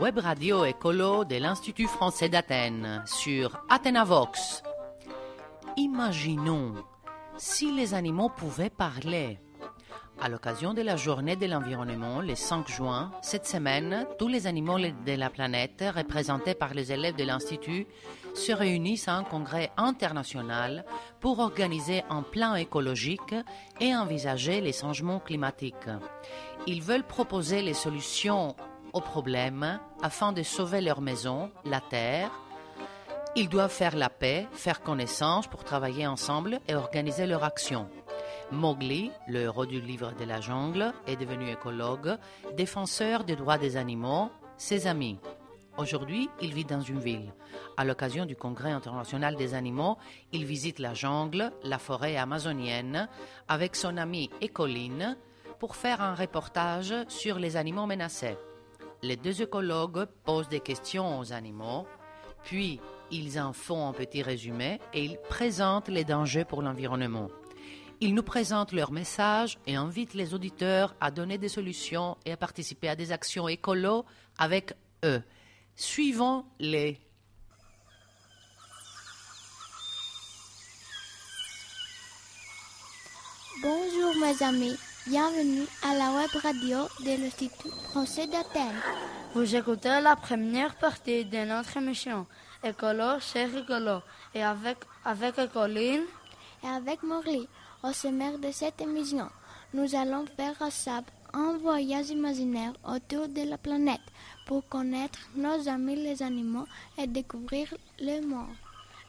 web radio écolo de l'Institut français d'Athènes sur Athénavox. Imaginons si les animaux pouvaient parler. À l'occasion de la journée de l'environnement, le 5 juin, cette semaine, tous les animaux de la planète, représentés par les élèves de l'Institut, se réunissent à un congrès international pour organiser un plan écologique et envisager les changements climatiques. Ils veulent proposer les solutions aux problèmes afin de sauver leur maison, la Terre. Ils doivent faire la paix, faire connaissance pour travailler ensemble et organiser leur action. Mowgli, le héros du livre de la jungle, est devenu écologue, défenseur des droits des animaux, ses amis. Aujourd'hui, il vit dans une ville. À l'occasion du Congrès international des animaux, il visite la jungle, la forêt amazonienne, avec son ami Écoline, pour faire un reportage sur les animaux menacés. Les deux écologues posent des questions aux animaux, puis ils en font un petit résumé et ils présentent les dangers pour l'environnement. Ils nous présentent leur message et invitent les auditeurs à donner des solutions et à participer à des actions écolo avec eux. Suivons-les. Bonjour mes amis, bienvenue à la web radio de l'Institut français d'Athènes. Vous écoutez la première partie de notre émission Écolo, c'est rigolo. Et avec, avec Écoline Et avec Morley, au sommaire de cette émission, nous allons faire ensemble un voyage imaginaire autour de la planète pour connaître nos amis les animaux et découvrir le monde.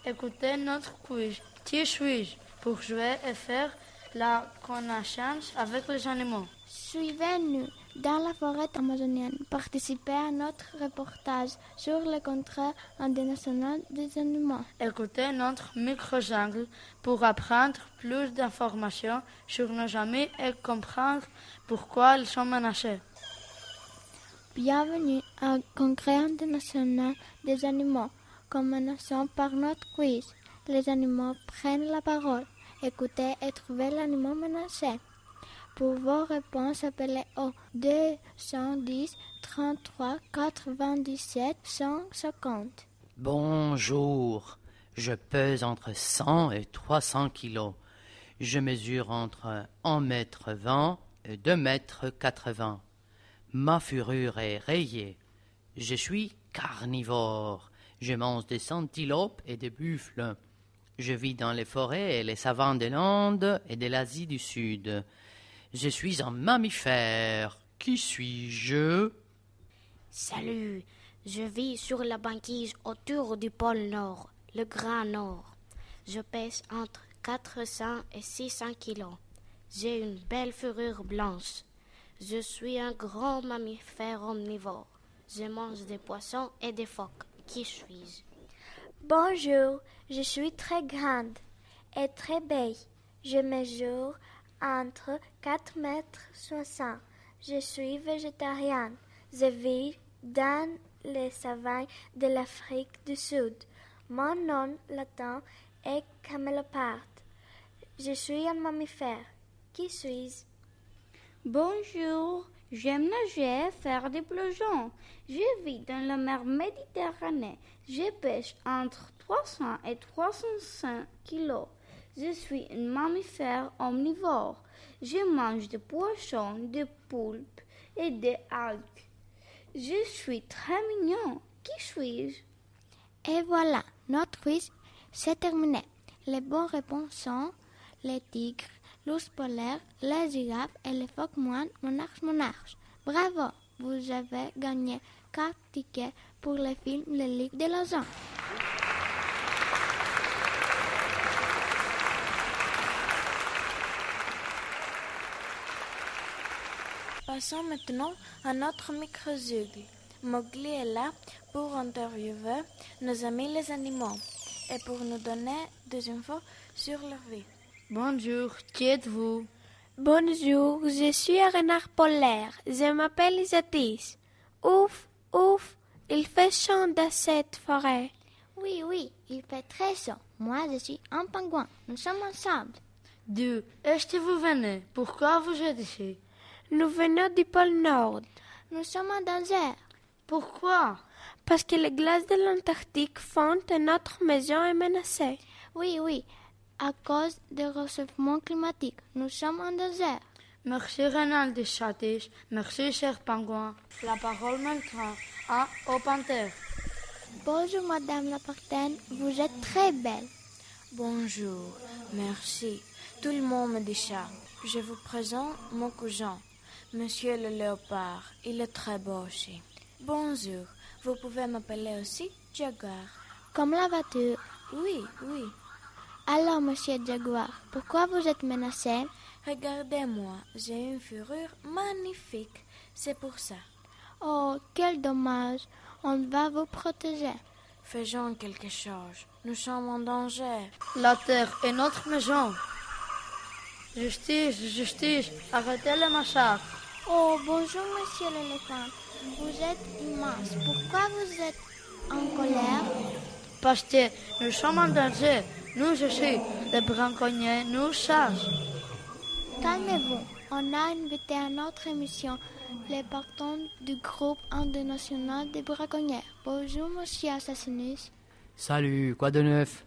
écoutez notre quiz Qui suis-je pour jouer et faire la connaissance avec les animaux. Suivez-nous dans la forêt amazonienne. Participez à notre reportage sur le contrôle international des animaux. Écoutez notre micro-jungle pour apprendre plus d'informations sur nos amis et comprendre pourquoi ils sont menacés. Bienvenue au Congrès international des animaux. Commençons par notre quiz. Les animaux prennent la parole. Écoutez et trouvez l'animal menacé. Pour vos réponses, appelez au 210 33 97 150. Bonjour, je pèse entre 100 et 300 kilos. Je mesure entre 1 mètre 20 et 2 mètres 80. Ma furure est rayée. Je suis carnivore. Je mange des antilopes et des buffles. Je vis dans les forêts et les savanes de l'Inde et de l'Asie du Sud. Je suis un mammifère. Qui suis-je? Salut, je vis sur la banquise autour du pôle Nord, le Grand Nord. Je pèse entre 400 et 600 kilos. J'ai une belle fourrure blanche. Je suis un grand mammifère omnivore. Je mange des poissons et des phoques. Qui suis-je? Bonjour, je suis très grande et très belle. Je mesure entre 4 mètres 60. Je suis végétarienne. Je vis dans les savanes de l'Afrique du Sud. Mon nom latin est camélopard. Je suis un mammifère. Qui suis-je? Bonjour, j'aime nager faire des plongeons. Je vis dans la mer Méditerranée. Je pêche entre 300 et 305 kilos. Je suis un mammifère omnivore. Je mange des poissons, des poulpes et des algues. Je suis très mignon. Qui suis-je? Et voilà, notre quiz s'est terminé. Les bonnes réponses sont les tigres, l'ours polaire, les girafes et les phoques moines monarches monarches. Bravo, vous avez gagné 4 tickets pour le film Le Ligue de Lausanne. Passons maintenant à notre micro-zugle. Mowgli est là pour interviewer nos amis les animaux et pour nous donner des infos sur leur vie. Bonjour, qui êtes-vous? Bonjour, je suis un renard polaire. Je m'appelle Isatis. Ouf, ouf, il fait chaud dans cette forêt. Oui, oui, il fait très chaud. Moi, je suis un pingouin. Nous sommes ensemble. D'où est-ce que vous venez Pourquoi vous êtes ici? Nous venons du pôle Nord. Nous sommes en danger. Pourquoi? Parce que les glaces de l'Antarctique fondent et notre maison est menacée. Oui, oui, à cause du réchauffement climatique. Nous sommes en danger. Merci Renal de Châtiche, merci cher pingouin. La parole maintenant à au panthère. Bonjour, Madame la Partaine, vous êtes très belle. Bonjour, merci. Tout le monde me dit ça. Je vous présente mon cousin, Monsieur le Léopard. Il est très beau aussi. Bonjour, vous pouvez m'appeler aussi Jaguar. Comme la voiture. Oui, oui. Alors, Monsieur Jaguar, pourquoi vous êtes menacé? Regardez-moi, j'ai une fourrure magnifique. C'est pour ça. Oh, quel dommage. On va vous protéger. Faisons quelque chose. Nous sommes en danger. La terre est notre maison. Justice, justice, arrêtez le massacre. Oh, bonjour, monsieur l'éléphant. Vous êtes immense. Pourquoi vous êtes en colère? Parce que nous sommes en danger. Nous aussi, les braconniers nous chassent. Calmez-vous. On a invité à notre émission les partants du groupe international des braconniers. Bonjour, monsieur Assassinus. Salut, quoi de neuf?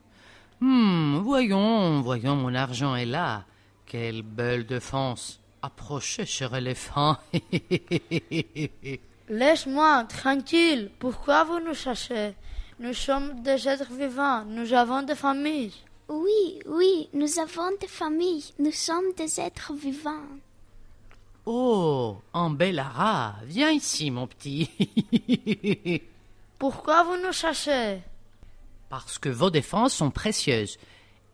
Hmm, voyons, voyons, mon argent est là. Quelle belle défense. Approchez, cher éléphant. Laisse-moi tranquille. Pourquoi vous nous chassez Nous sommes des êtres vivants. Nous avons des familles. Oui, oui, nous avons des familles. Nous sommes des êtres vivants. oh, en Bellara, viens ici, mon petit. Pourquoi vous nous chassez? Parce que vos défenses sont précieuses.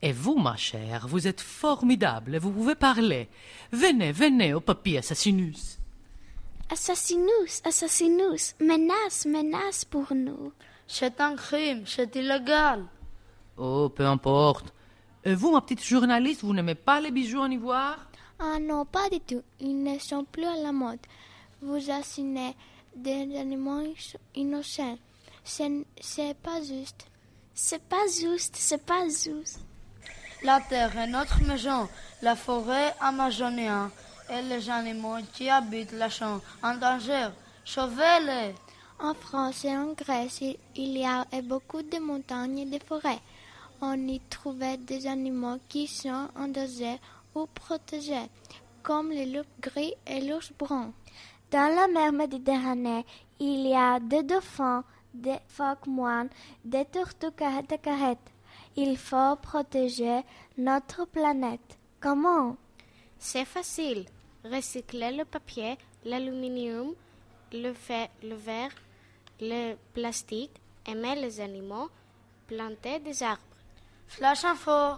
Et vous, ma chère, vous êtes formidable, vous pouvez parler. Venez, venez au papy Assassinus. Assassinus, assassinus, menace, menace pour nous. C'est un crime, c'est illégal. Oh, peu importe. Et vous, ma petite journaliste, vous n'aimez pas les bijoux en ivoire? Ah non, pas du tout. Ils ne sont plus à la mode. Vous assinez des animaux innocents. C'est c'est pas juste. C'est pas juste, c'est pas juste. La terre est notre maison, la forêt amazonienne et les animaux qui habitent la sont en danger. Sauvez-les. En France et en Grèce, il y a beaucoup de montagnes et de forêts. On y trouvait des animaux qui sont en danger ou protégés, comme les loups gris et l'ours brun. Dans la mer Méditerranée, il y a des dauphins, des phoques moines, des tortues et carrettes. Il faut protéger notre planète. Comment? C'est facile. Recycler le papier, l'aluminium, le, le verre, le plastique, aimer les animaux, planter des arbres. Flash Info.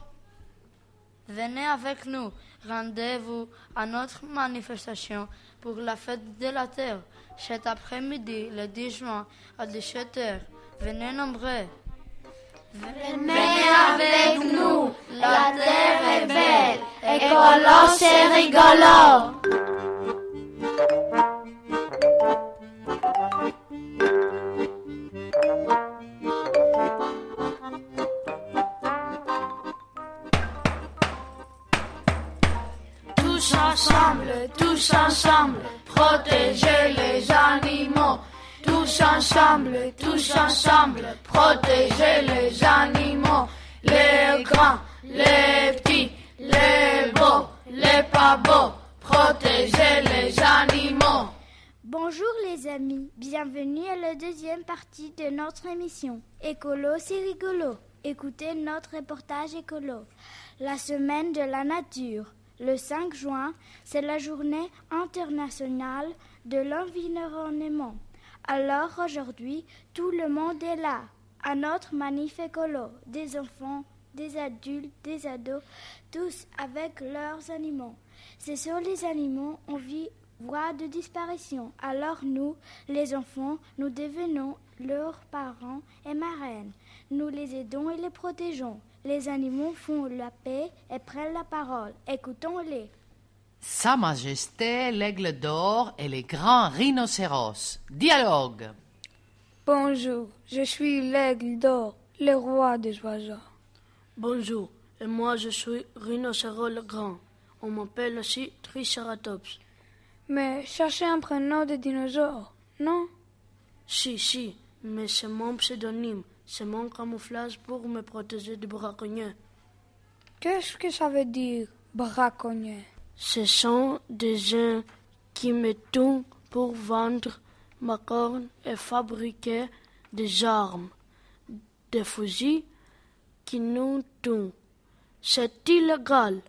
Venez avec nous. Rendez-vous à notre manifestation pour la fête de la Terre cet après-midi, le 10 juin, à 17h. Venez nombreux. Venez avec nous, la terre est belle, écolo c'est rigolo. Tous ensemble, protéger les animaux. Les grands, les petits, les beaux, les pas beaux, protéger les animaux. Bonjour les amis, bienvenue à la deuxième partie de notre émission. Écolo, c'est rigolo. Écoutez notre reportage écolo. La semaine de la nature. Le 5 juin, c'est la journée internationale de l'environnement. Alors aujourd'hui, tout le monde est là, à notre manif écolo. Des enfants, des adultes, des ados, tous avec leurs animaux. Ce sont les animaux en vie voie de disparition. Alors nous, les enfants, nous devenons leurs parents et marraines. Nous les aidons et les protégeons. Les animaux font la paix et prennent la parole. Écoutons-les. Sa Majesté l'aigle d'or et les grands rhinocéros. Dialogue. Bonjour, je suis l'aigle d'or, le roi des oiseaux. Bonjour, et moi je suis Rhinocéros le Grand. On m'appelle aussi Triceratops. Mais chercher un prénom de dinosaure, non? Si, si, mais c'est mon pseudonyme. C'est mon camouflage pour me protéger du braconnier. Qu'est-ce que ça veut dire, braconnier? Ce sont des gens qui me tuent pour vendre ma corne et fabriquer des armes, des fusils qui nous tuent. C'est illégal.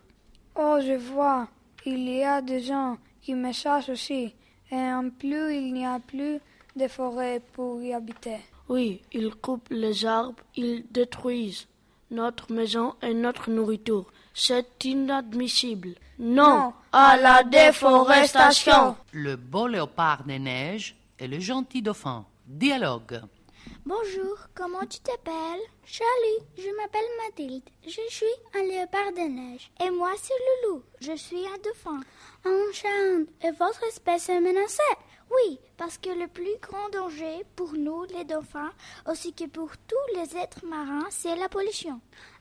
Oh, je vois. Il y a des gens qui me chassent aussi. Et en plus, il n'y a plus de forêt pour y habiter. Oui, ils coupent les arbres, ils détruisent notre maison et notre nourriture. C'est inadmissible. Non, à la déforestation. Le beau léopard des neiges et le gentil dauphin. Dialogue. Bonjour, comment tu t'appelles? Charlie, je m'appelle Mathilde. Je suis un léopard de neige. Et moi, c'est Loulou. Je suis un dauphin. Enchant. Et votre espèce est menacée? Oui, parce que le plus grand danger pour nous, les dauphins, aussi que pour tous les êtres marins, c'est la pollution.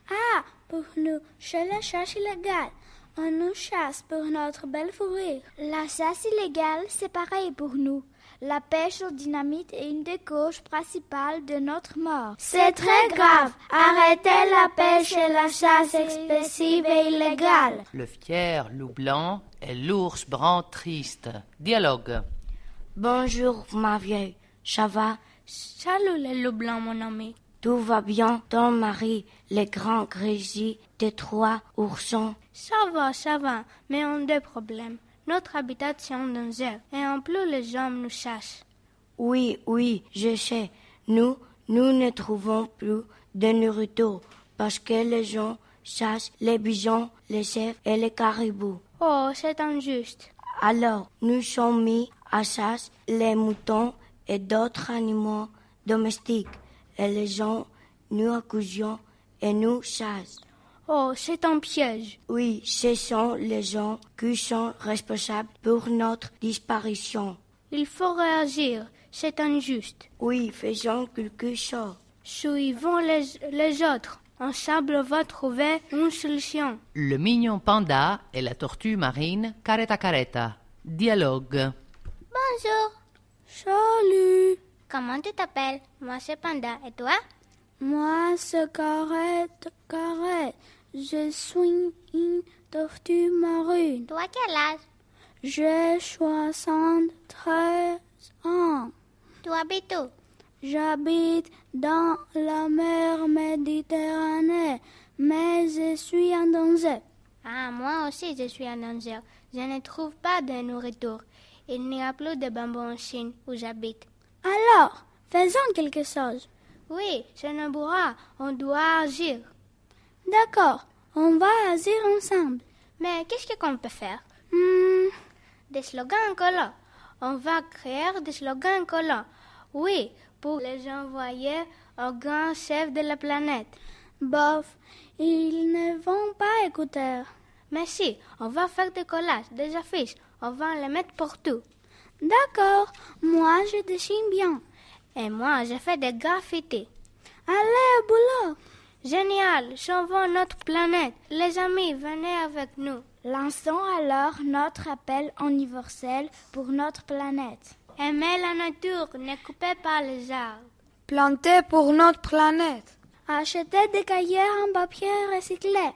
Ah, pour nous, c'est la chasse illégale. On nous chasse pour notre belle fourrure. La chasse illégale, c'est pareil pour nous. La pêche au dynamite est une des causes principales de notre mort. C'est très grave. Arrêtez la pêche et la chasse excessive et illégale. Le fier loup blanc et l'ours brun triste. Dialogue. Bonjour, ma vieille. Ça va? Salut le loup blanc, mon ami. Tout va bien, ton mari, le grand grésil des trois oursons? Ça va, ça va, mais on a des problèmes. Notre habitat est en danger et en plus les hommes nous chassent. Oui, oui, je sais. Nous, nous ne trouvons plus de nourriture parce que les gens chassent les bisons, les chèvres et les caribous. Oh, c'est injuste. Alors, nous sommes mis à chasse les moutons et d'autres animaux domestiques et les gens nous accusons et nous chassent. Oh, c'est un piège. Oui, ce sont les gens qui sont responsables pour notre disparition. Il faut réagir. C'est injuste. Oui, faisons quelque chose. Suivons les, les autres. Ensemble, on va trouver une solution. Le mignon panda et la tortue marine careta careta. Dialogue. Bonjour. Salut. Comment tu t'appelles? Moi, c'est Panda. Et toi? Moi, c'est Carrette Carrette. Je suis une tortue marine. Toi, quel âge? J'ai 73 ans. Tu habites où? J'habite dans la mer Méditerranée, mais je suis en danger. Ah, moi aussi, je suis en danger. Je ne trouve pas de nourriture. Il n'y a plus de bambou en Chine où j'habite. Alors, faisons quelque chose. Oui, je ne pourra. On doit agir. D'accord, on va agir ensemble. Mais qu'est-ce qu'on peut faire? Hmm, Des slogans collants. On va créer des slogans collants. Oui, pour les envoyer au grand chef de la planète. bof, ils ne vont pas écouter. Mais si, on va faire des collages, des affiches. On va les mettre partout. D'accord, moi je dessine bien. Et moi, je fais des graffitis. Allez au boulot. Génial, sauvons notre planète. Les amis, venez avec nous. Lançons alors notre appel universel pour notre planète. Aimez la nature, ne coupez pas les arbres. Planter pour notre planète. Achetez des cahiers en papier recyclé.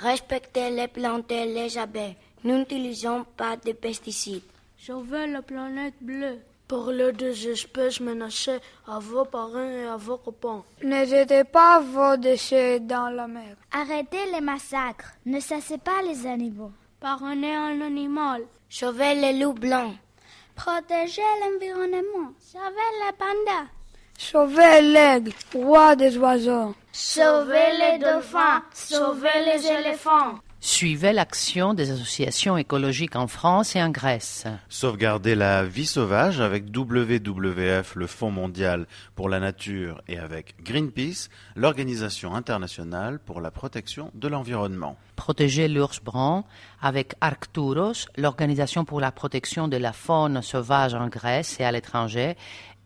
Respectez les plantes et les abeilles. N'utilisons pas de pesticides. Sauvez la planète bleue. Parlez des espèces menacées à vos parents et à vos copains. Ne jetez pas vos déchets dans la mer. Arrêtez les massacres. Ne chassez pas les animaux. Parrainez un animal. Sauvez les loups blancs. Protégez l'environnement. Sauvez les pandas. Sauvez l'aigle, roi des oiseaux. Sauvez les dauphins. Sauvez les éléphants. Suivez l'action des associations écologiques en France et en Grèce. Sauvegarder la vie sauvage avec WWF, le Fonds mondial pour la nature, et avec Greenpeace, l'Organisation internationale pour la protection de l'environnement. Protéger l'ours brun avec Arcturos, l'Organisation pour la protection de la faune sauvage en Grèce et à l'étranger,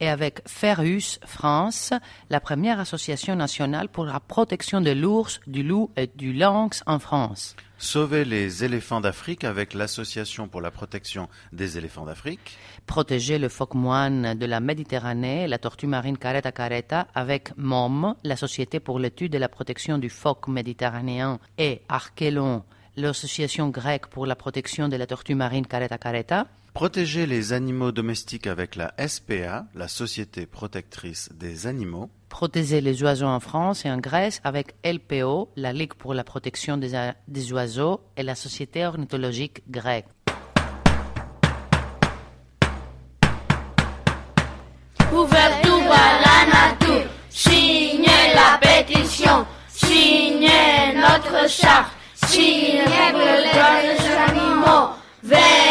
et avec Ferus France, la première association nationale pour la protection de l'ours, du loup et du lynx en France. Sauver les éléphants d'Afrique avec l'Association pour la protection des éléphants d'Afrique. Protéger le phoque moine de la Méditerranée la tortue marine careta careta avec MOM, la Société pour l'étude et la protection du phoque méditerranéen, et Archelon, l'Association grecque pour la protection de la tortue marine careta careta. Protéger les animaux domestiques avec la SPA, la Société protectrice des animaux. Protéger les oiseaux en France et en Grèce avec LPO, la Ligue pour la protection des, des oiseaux et la Société ornithologique grecque. Ouverture à la nature, signez la pétition, signez notre charte, signez pour les droits des animaux.